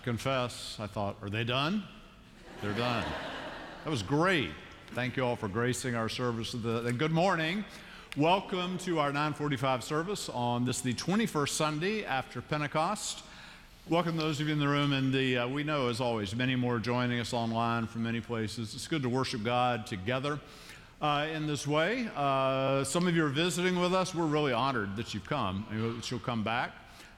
to confess, I thought, are they done? They're done. That was great. Thank you all for gracing our service. And good morning. Welcome to our 945 service on this, the 21st Sunday after Pentecost. Welcome those of you in the room, and the, uh, we know, as always, many more joining us online from many places. It's good to worship God together uh, in this way. Uh, some of you are visiting with us. We're really honored that you've come, and that you'll come back.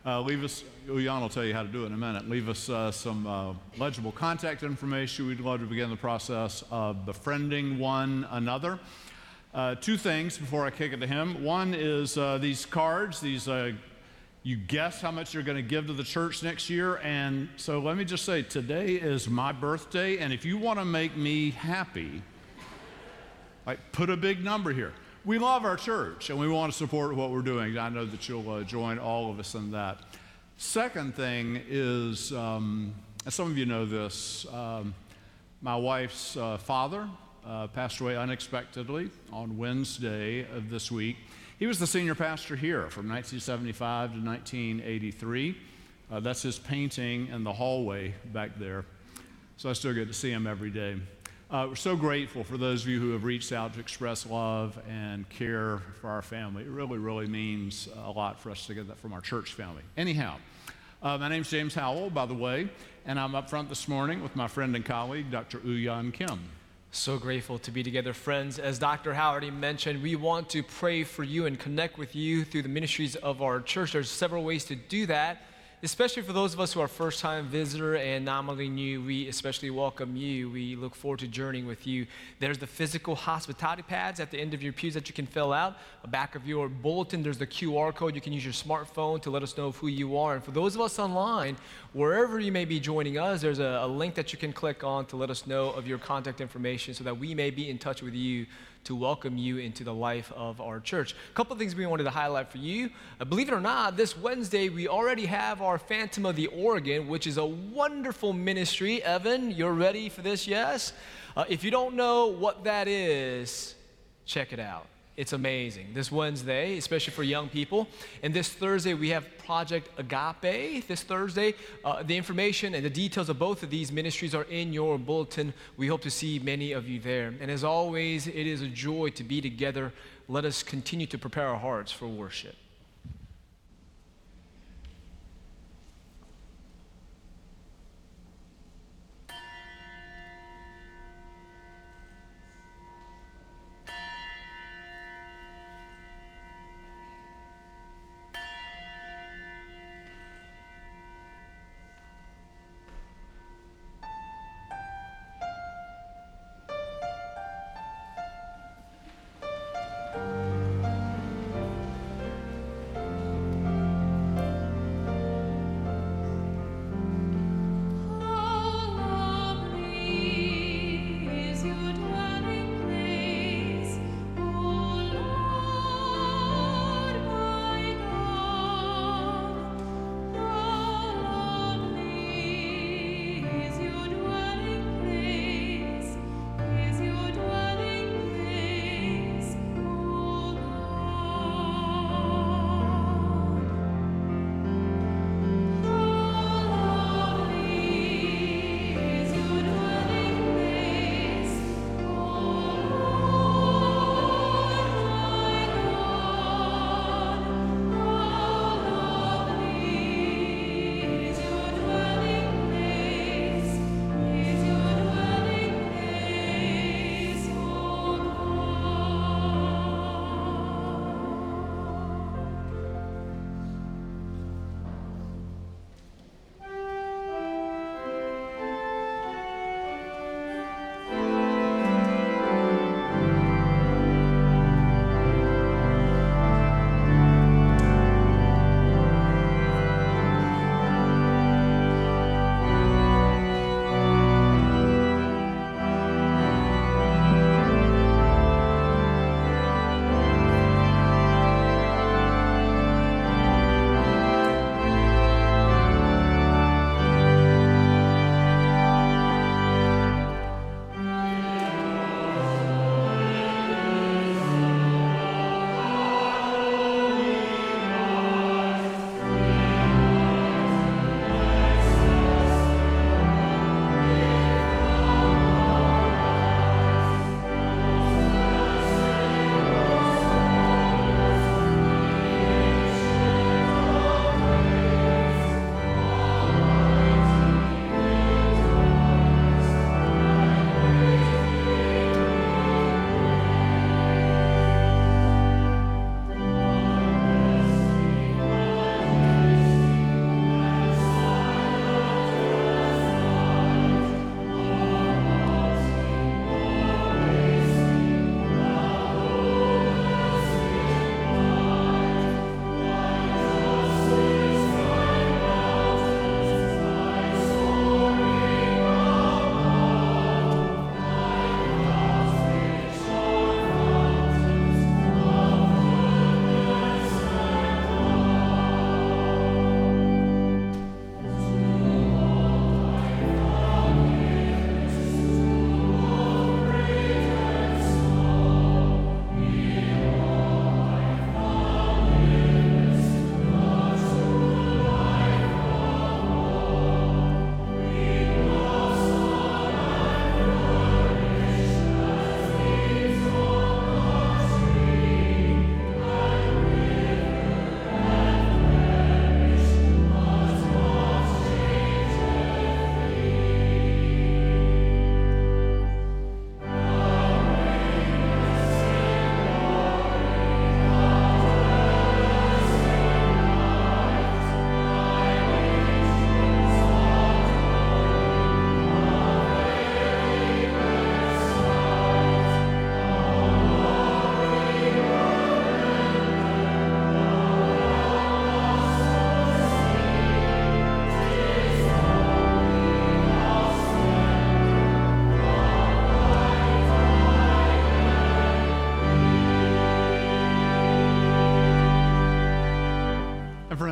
Uh, leave us, Uyan will tell you how to do it in a minute. Leave us uh, some uh, legible contact information. We'd love to begin the process of befriending one another. Uh, two things before I kick it to him. One is uh, these cards, these uh, you guess how much you're going to give to the church next year. And so let me just say, today is my birthday, and if you want to make me happy, like put a big number here we love our church and we want to support what we're doing. I know that you'll uh, join all of us in that. Second thing is, um, some of you know this, um, my wife's uh, father uh, passed away unexpectedly on Wednesday of this week. He was the senior pastor here from 1975 to 1983. Uh, that's his painting in the hallway back there. So I still get to see him every day. Uh, we're so grateful for those of you who have reached out to express love and care for our family. It really, really means a lot for us to get that from our church family. Anyhow, uh, my name's James Howell, by the way, and I'm up front this morning with my friend and colleague, Dr. Uyan Kim. So grateful to be together, friends. As Dr. Howard mentioned, we want to pray for you and connect with you through the ministries of our church. There's several ways to do that especially for those of us who are first time visitor and nominally new, we especially welcome you. We look forward to journeying with you. There's the physical hospitality pads at the end of your pews that you can fill out. Back of your bulletin, there's the QR code. You can use your smartphone to let us know who you are. And for those of us online, wherever you may be joining us, there's a, a link that you can click on to let us know of your contact information so that we may be in touch with you to welcome you into the life of our church. A couple of things we wanted to highlight for you. Uh, believe it or not, this Wednesday we already have our Phantom of the Organ, which is a wonderful ministry. Evan, you're ready for this? Yes? Uh, if you don't know what that is, check it out. It's amazing. This Wednesday, especially for young people. And this Thursday, we have Project Agape. This Thursday, uh, the information and the details of both of these ministries are in your bulletin. We hope to see many of you there. And as always, it is a joy to be together. Let us continue to prepare our hearts for worship.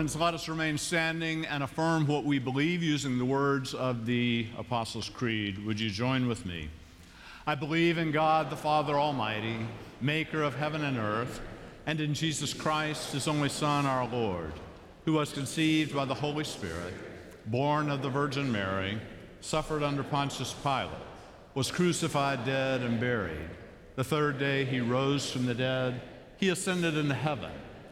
Friends, let us remain standing and affirm what we believe using the words of the Apostles' Creed. Would you join with me? I believe in God the Father Almighty, maker of heaven and earth, and in Jesus Christ, his only Son, our Lord, who was conceived by the Holy Spirit, born of the Virgin Mary, suffered under Pontius Pilate, was crucified, dead, and buried. The third day he rose from the dead, he ascended into heaven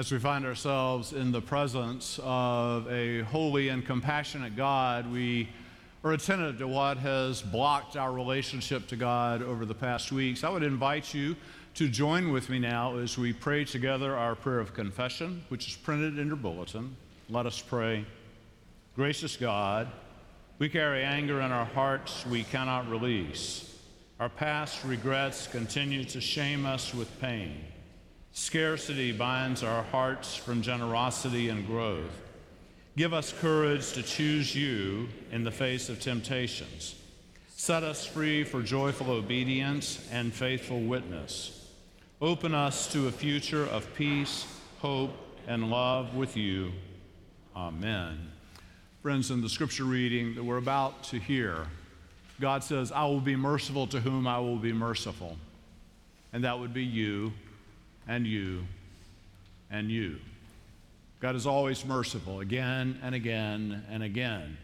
As we find ourselves in the presence of a holy and compassionate God, we are attentive to what has blocked our relationship to God over the past weeks. I would invite you to join with me now as we pray together our prayer of confession, which is printed in your bulletin. Let us pray. Gracious God, we carry anger in our hearts we cannot release. Our past regrets continue to shame us with pain. Scarcity binds our hearts from generosity and growth. Give us courage to choose you in the face of temptations. Set us free for joyful obedience and faithful witness. Open us to a future of peace, hope, and love with you. Amen. Friends, in the scripture reading that we're about to hear, God says, I will be merciful to whom I will be merciful. And that would be you and you and you. God is always merciful again and again and again.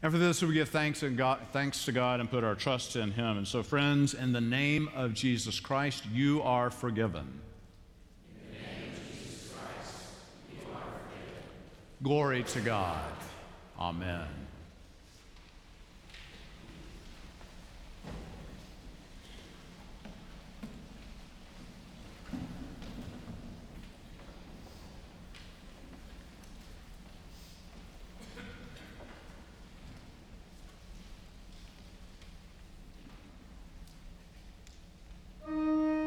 And for this, we give thanks, and God, thanks to God and put our trust in Him. And so, friends, in the name of Jesus Christ, you are forgiven. Christ, you are forgiven. Glory to God. Amen. Música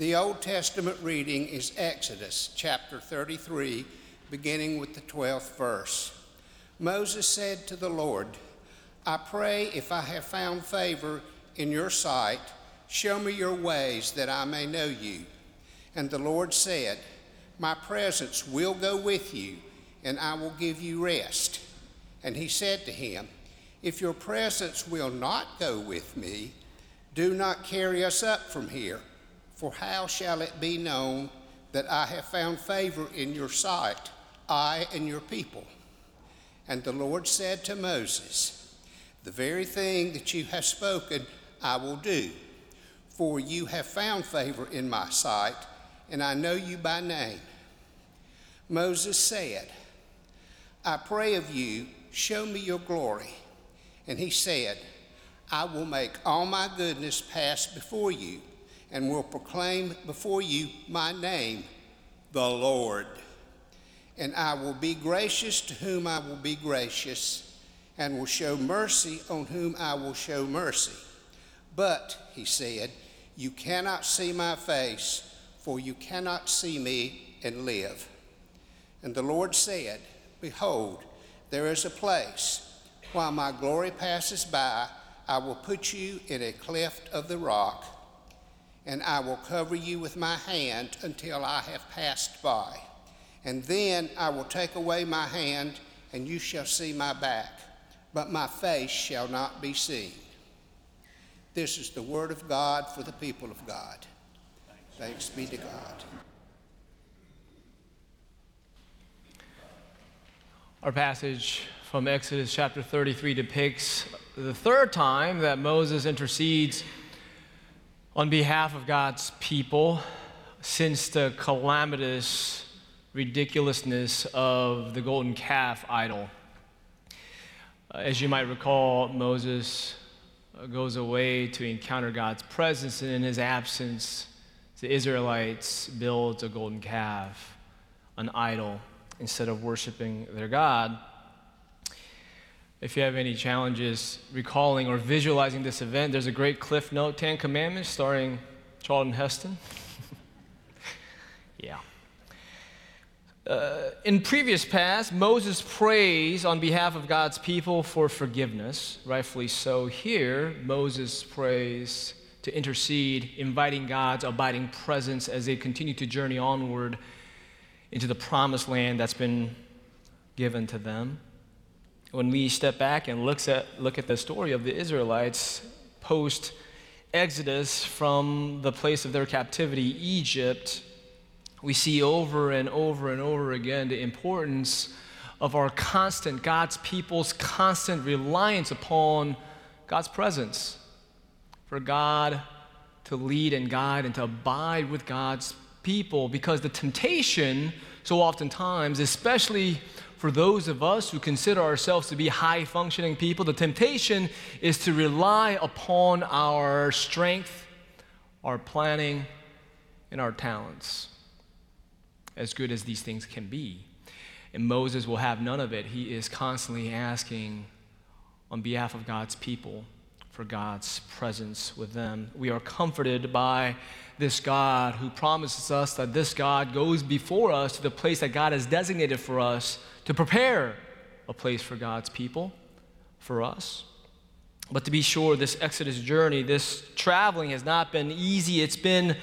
The Old Testament reading is Exodus chapter 33, beginning with the 12th verse. Moses said to the Lord, I pray if I have found favor in your sight, show me your ways that I may know you. And the Lord said, My presence will go with you, and I will give you rest. And he said to him, If your presence will not go with me, do not carry us up from here. For how shall it be known that I have found favor in your sight, I and your people? And the Lord said to Moses, The very thing that you have spoken, I will do. For you have found favor in my sight, and I know you by name. Moses said, I pray of you, show me your glory. And he said, I will make all my goodness pass before you and will proclaim before you my name, the Lord. And I will be gracious to whom I will be gracious, and will show mercy on whom I will show mercy. But, he said, you cannot see my face, for you cannot see me and live. And the Lord said, Behold, there is a place. While my glory passes by, I will put you in a cleft of the rock and I will cover you with my hand until I have passed by. And then I will take away my hand, and you shall see my back, but my face shall not be seen. This is the word of God for the people of God. Thanks be to God. Our passage from Exodus chapter 33 depicts the third time that Moses intercedes on behalf of God's people since the calamitous ridiculousness of the golden calf idol. Uh, as you might recall, Moses uh, goes away to encounter God's presence, and in his absence, the Israelites build a golden calf, an idol, instead of worshiping their God. If you have any challenges recalling or visualizing this event, there's a great Cliff Note Ten Commandments starring Charlton Heston. yeah. Uh, in previous past, Moses prays on behalf of God's people for forgiveness, rightfully so. Here, Moses prays to intercede, inviting God's abiding presence as they continue to journey onward into the promised land that's been given to them when we step back and looks at, look at the story of the Israelites post Exodus from the place of their captivity, Egypt, we see over and over and over again the importance of our constant, God's people's constant reliance upon God's presence. For God to lead and guide and to abide with God's people because the temptation, so oftentimes, especially for those of us who consider ourselves to be high functioning people, the temptation is to rely upon our strength, our planning, and our talents, as good as these things can be. And Moses will have none of it. He is constantly asking on behalf of God's people for God's presence with them. We are comforted by this God who promises us that this God goes before us to the place that God has designated for us to prepare a place for God's people, for us. But to be sure, this Exodus journey, this traveling has not been easy. It's been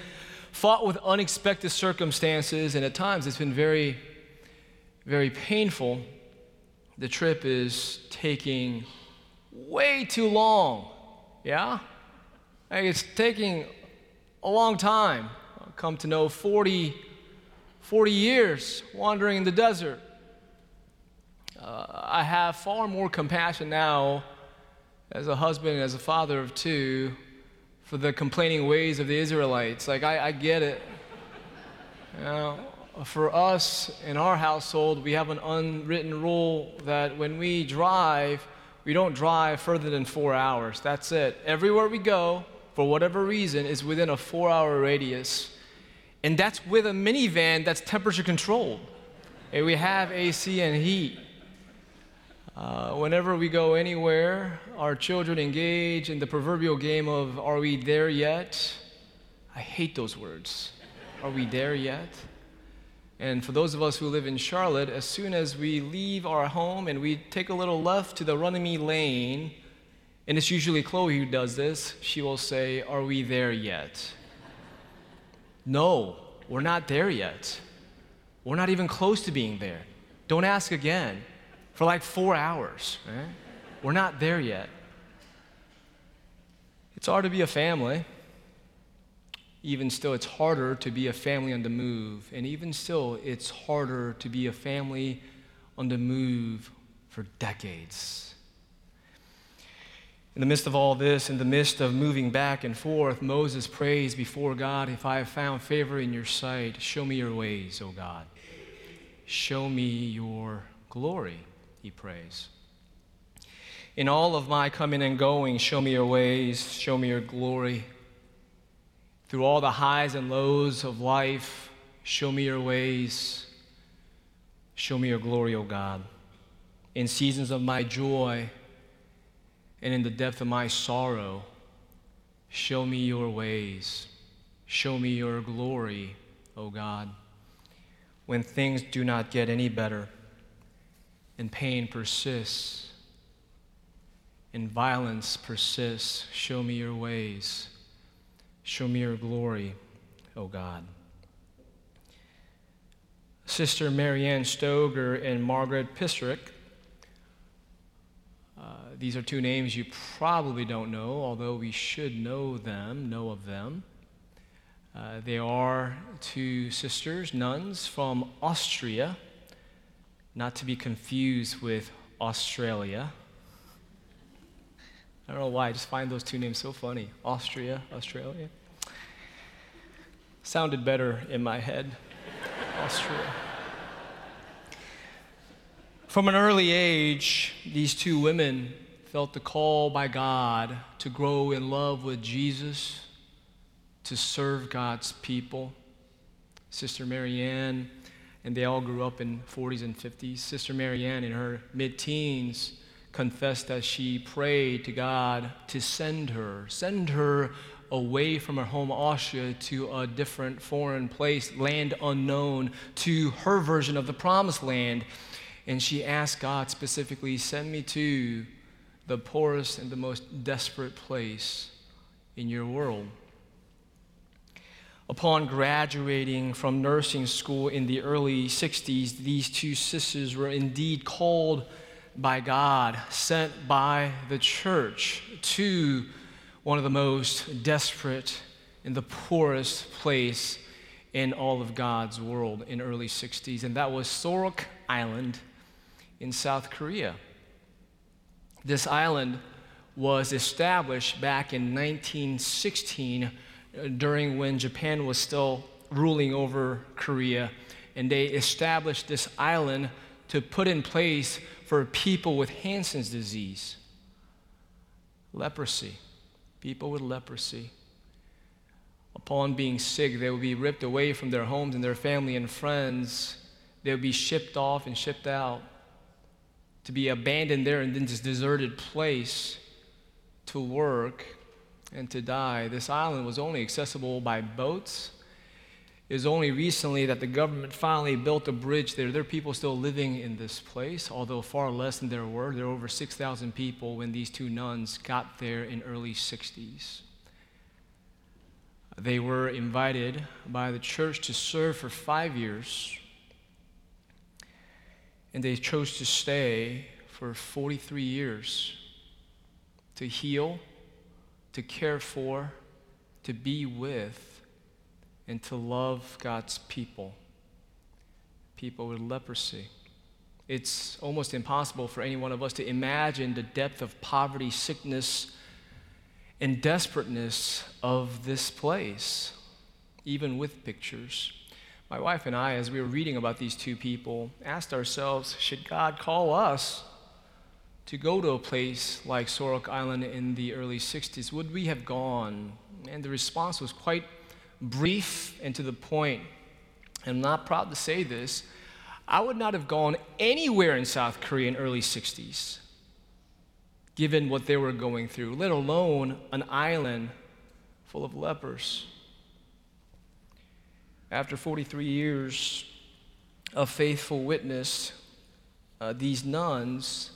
fought with unexpected circumstances, and at times it's been very, very painful. The trip is taking way too long. Yeah? It's taking a long time. I've come to know 40, 40 years wandering in the desert. Uh, I have far more compassion now as a husband and as a father of two for the complaining ways of the Israelites. Like, I, I get it. You know, for us in our household, we have an unwritten rule that when we drive, we don't drive further than four hours. That's it. Everywhere we go, for whatever reason, is within a four hour radius. And that's with a minivan that's temperature controlled. And we have AC and heat. Uh, whenever we go anywhere, our children engage in the proverbial game of, Are we there yet? I hate those words. Are we there yet? And for those of us who live in Charlotte, as soon as we leave our home and we take a little left to the Runnymede Lane, and it's usually Chloe who does this, she will say, Are we there yet? no, we're not there yet. We're not even close to being there. Don't ask again for like four hours. Right? We're not there yet. It's hard to be a family. Even still, it's harder to be a family on the move. And even still, it's harder to be a family on the move for decades. In the midst of all this, in the midst of moving back and forth, Moses prays before God, If I have found favor in your sight, show me your ways, O God. Show me your glory, he prays. In all of my coming and going, show me your ways, show me your glory. Through all the highs and lows of life, show me your ways, show me your glory, O God. In seasons of my joy and in the depth of my sorrow, show me your ways, show me your glory, O God. When things do not get any better and pain persists, and violence persists, show me your ways. Show me your glory, O God. Sister Marianne Stoger and Margaret Pissarek. Uh, these are two names you probably don't know, although we should know them, know of them. Uh, they are two sisters, nuns from Austria, not to be confused with Australia. I don't know why, I just find those two names so funny. Austria, Australia. Sounded better in my head. Austria. From an early age, these two women felt the call by God to grow in love with Jesus, to serve God's people. Sister Marianne, and they all grew up in 40s and 50s. Sister Marianne, in her mid teens, confessed that she prayed to God to send her, send her away from her home Austria to a different foreign place, land unknown, to her version of the promised land. And she asked God specifically, send me to the poorest and the most desperate place in your world. Upon graduating from nursing school in the early 60s, these two sisters were indeed called by God, sent by the church to one of the most desperate and the poorest place in all of God's world in early 60s, and that was Sorok Island in South Korea. This island was established back in 1916 uh, during when Japan was still ruling over Korea, and they established this island to put in place for people with Hansen's disease, leprosy, people with leprosy. Upon being sick, they would be ripped away from their homes and their family and friends. They would be shipped off and shipped out to be abandoned there in this deserted place to work and to die. This island was only accessible by boats it was only recently that the government finally built a bridge there. There are people still living in this place, although far less than there were. There were over 6,000 people when these two nuns got there in early 60s. They were invited by the church to serve for five years, and they chose to stay for 43 years to heal, to care for, to be with and to love God's people, people with leprosy. It's almost impossible for any one of us to imagine the depth of poverty, sickness, and desperateness of this place, even with pictures. My wife and I, as we were reading about these two people, asked ourselves should God call us to go to a place like Sorok Island in the early 60s? Would we have gone? And the response was quite brief and to the point. I'm not proud to say this. I would not have gone anywhere in South Korea in early 60s, given what they were going through, let alone an island full of lepers. After 43 years of faithful witness, uh, these nuns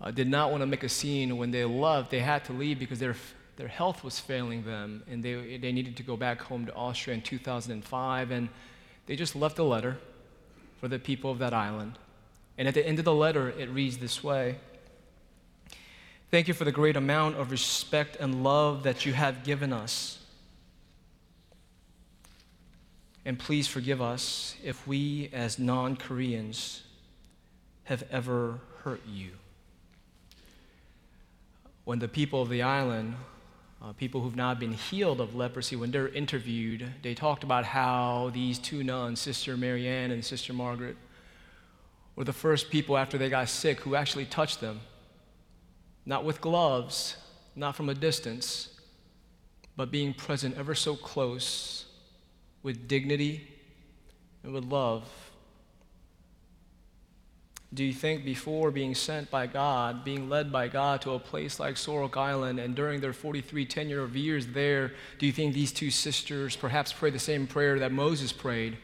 uh, did not want to make a scene when they left. They had to leave because their, their health was failing them and they, they needed to go back home to Austria in 2005. And they just left a letter for the people of that island. And at the end of the letter, it reads this way Thank you for the great amount of respect and love that you have given us. And please forgive us if we, as non Koreans, have ever hurt you. When the people of the island, uh, people who've not been healed of leprosy, when they're interviewed, they talked about how these two nuns, Sister Marianne and Sister Margaret, were the first people after they got sick who actually touched them not with gloves, not from a distance, but being present ever so close with dignity and with love. Do you think before being sent by God, being led by God to a place like Sorok Island, and during their 43 tenure of years there, do you think these two sisters perhaps prayed the same prayer that Moses prayed?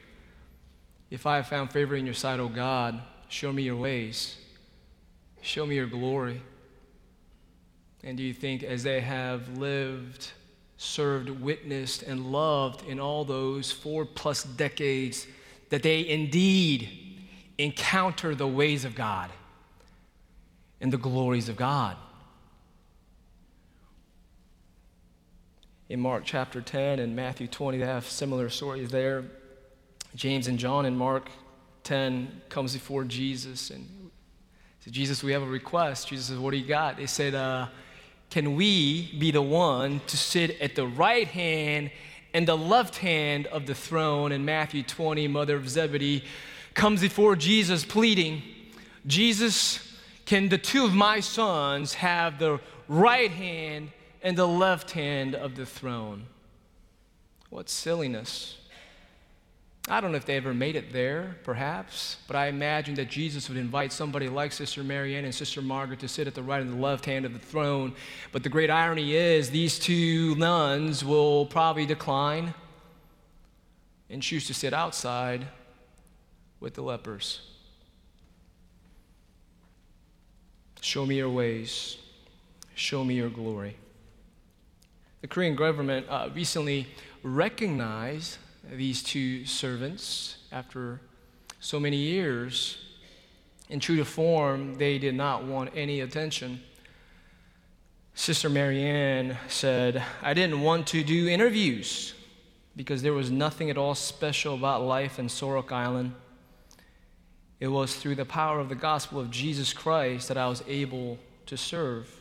If I have found favor in your sight, O God, show me your ways, show me your glory. And do you think as they have lived, served, witnessed, and loved in all those four plus decades, that they indeed encounter the ways of God and the glories of God? In Mark chapter 10 and Matthew 20, they have similar stories there. James and John in Mark 10 comes before Jesus and said, Jesus, we have a request. Jesus says, What do you got? They said, uh, can we be the one to sit at the right hand and the left hand of the throne? In Matthew 20, mother of Zebedee comes before Jesus pleading, Jesus, can the two of my sons have the right hand and the left hand of the throne? What silliness. I don't know if they ever made it there, perhaps, but I imagine that Jesus would invite somebody like Sister Marianne and Sister Margaret to sit at the right and the left hand of the throne. But the great irony is, these two nuns will probably decline and choose to sit outside with the lepers. Show me your ways, show me your glory. The Korean government uh, recently recognized these two servants after so many years. In true to form, they did not want any attention. Sister Marianne said, I didn't want to do interviews because there was nothing at all special about life in Sorok Island. It was through the power of the gospel of Jesus Christ that I was able to serve.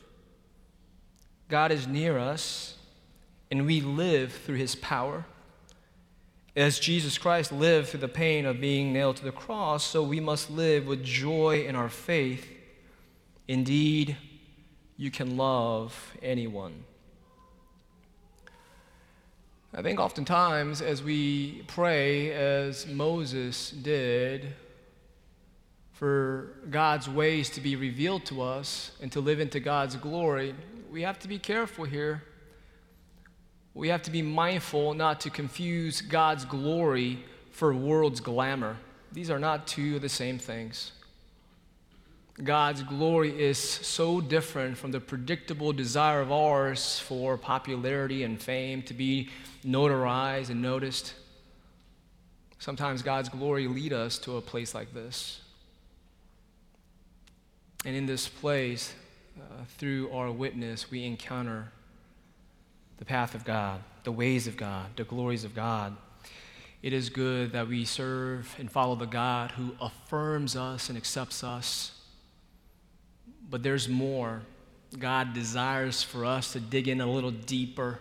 God is near us, and we live through his power. As Jesus Christ lived through the pain of being nailed to the cross, so we must live with joy in our faith. Indeed, you can love anyone. I think oftentimes as we pray, as Moses did, for God's ways to be revealed to us and to live into God's glory, we have to be careful here we have to be mindful not to confuse God's glory for world's glamour. These are not two of the same things. God's glory is so different from the predictable desire of ours for popularity and fame to be notarized and noticed. Sometimes God's glory lead us to a place like this. And in this place, uh, through our witness, we encounter the path of God, the ways of God, the glories of God. It is good that we serve and follow the God who affirms us and accepts us. But there's more. God desires for us to dig in a little deeper,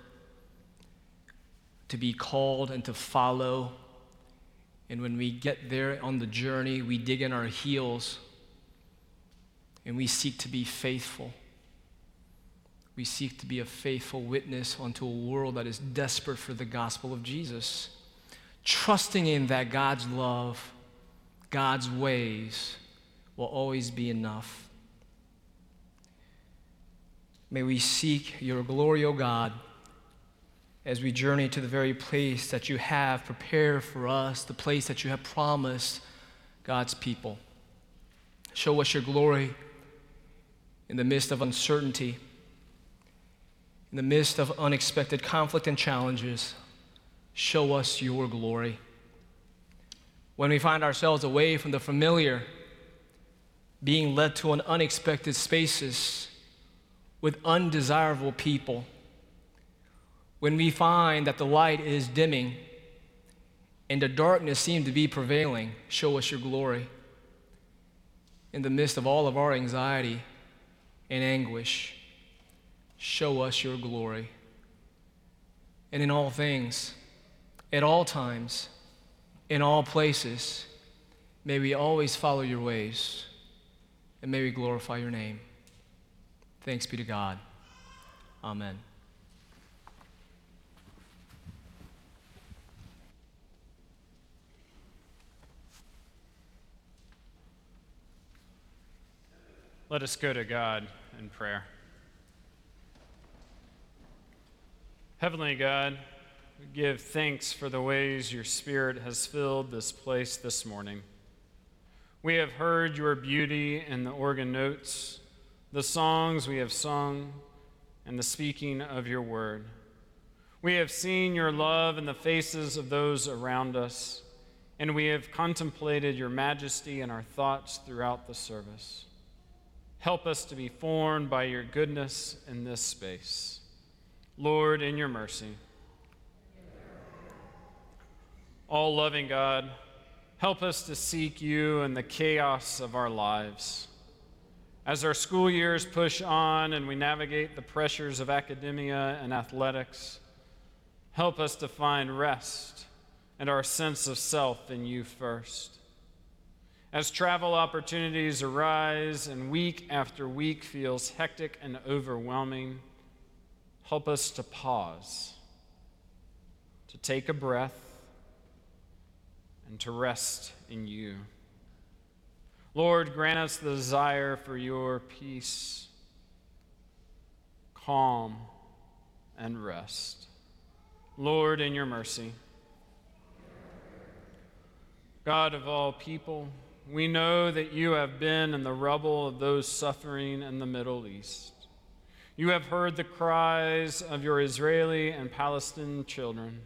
to be called and to follow. And when we get there on the journey, we dig in our heels and we seek to be faithful we seek to be a faithful witness unto a world that is desperate for the gospel of Jesus, trusting in that God's love, God's ways will always be enough. May we seek your glory, O God, as we journey to the very place that you have prepared for us, the place that you have promised God's people. Show us your glory in the midst of uncertainty, in the midst of unexpected conflict and challenges. Show us your glory. When we find ourselves away from the familiar, being led to an unexpected spaces with undesirable people, when we find that the light is dimming and the darkness seems to be prevailing, show us your glory. In the midst of all of our anxiety and anguish, show us your glory. And in all things, at all times, in all places, may we always follow your ways and may we glorify your name. Thanks be to God. Amen. Let us go to God in prayer. Heavenly God, we give thanks for the ways your Spirit has filled this place this morning. We have heard your beauty in the organ notes, the songs we have sung, and the speaking of your word. We have seen your love in the faces of those around us, and we have contemplated your majesty in our thoughts throughout the service. Help us to be formed by your goodness in this space. Lord, in your mercy. All loving God, help us to seek you in the chaos of our lives. As our school years push on and we navigate the pressures of academia and athletics, help us to find rest and our sense of self in you first. As travel opportunities arise and week after week feels hectic and overwhelming, help us to pause, to take a breath, and to rest in you. Lord, grant us the desire for your peace, calm, and rest. Lord, in your mercy. God of all people, we know that you have been in the rubble of those suffering in the Middle East. You have heard the cries of your Israeli and Palestinian children.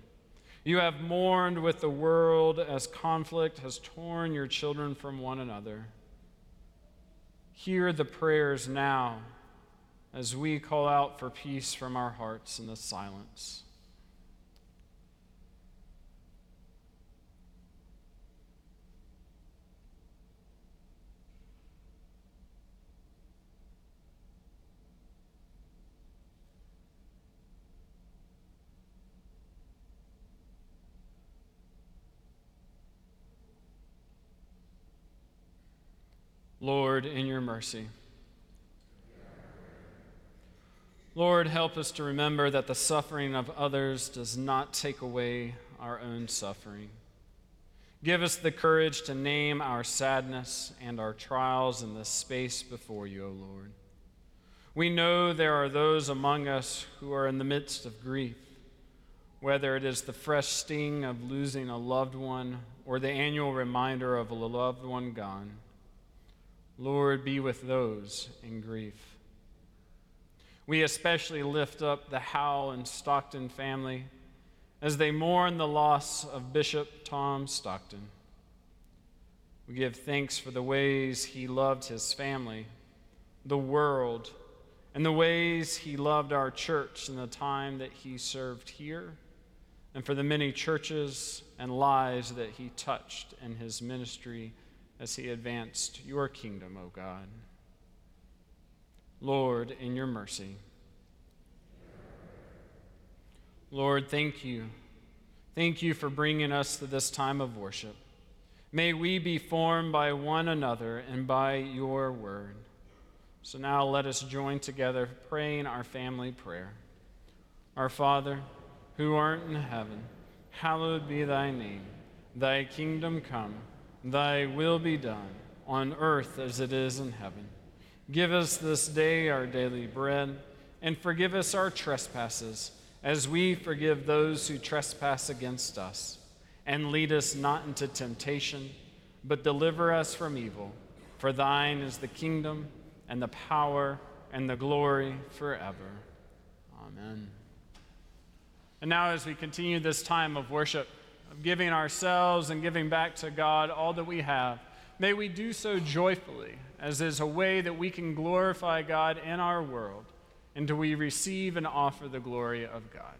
You have mourned with the world as conflict has torn your children from one another. Hear the prayers now as we call out for peace from our hearts in the silence. Lord, in your mercy. Lord, help us to remember that the suffering of others does not take away our own suffering. Give us the courage to name our sadness and our trials in the space before you, O Lord. We know there are those among us who are in the midst of grief, whether it is the fresh sting of losing a loved one or the annual reminder of a loved one gone. Lord, be with those in grief. We especially lift up the Howe and Stockton family as they mourn the loss of Bishop Tom Stockton. We give thanks for the ways he loved his family, the world, and the ways he loved our church in the time that he served here, and for the many churches and lives that he touched in his ministry as he advanced your kingdom, O God. Lord, in your mercy. Lord, thank you. Thank you for bringing us to this time of worship. May we be formed by one another and by your word. So now let us join together praying our family prayer. Our Father, who art in heaven, hallowed be thy name. Thy kingdom come. Thy will be done, on earth as it is in heaven. Give us this day our daily bread, and forgive us our trespasses as we forgive those who trespass against us. And lead us not into temptation, but deliver us from evil. For thine is the kingdom, and the power, and the glory forever. Amen. And now, as we continue this time of worship, of giving ourselves and giving back to God all that we have, may we do so joyfully, as is a way that we can glorify God in our world, and do we receive and offer the glory of God.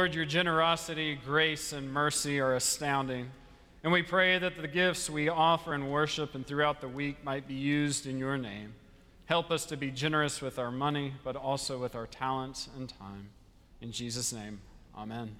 Lord, your generosity, grace, and mercy are astounding. And we pray that the gifts we offer in worship and throughout the week might be used in your name. Help us to be generous with our money, but also with our talents and time. In Jesus' name, amen.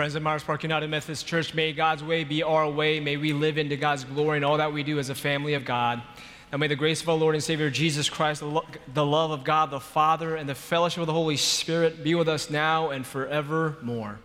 Friends of Myers Park United Methodist Church, may God's way be our way. May we live into God's glory in all that we do as a family of God. And may the grace of our Lord and Savior Jesus Christ, the love of God the Father, and the fellowship of the Holy Spirit be with us now and forevermore.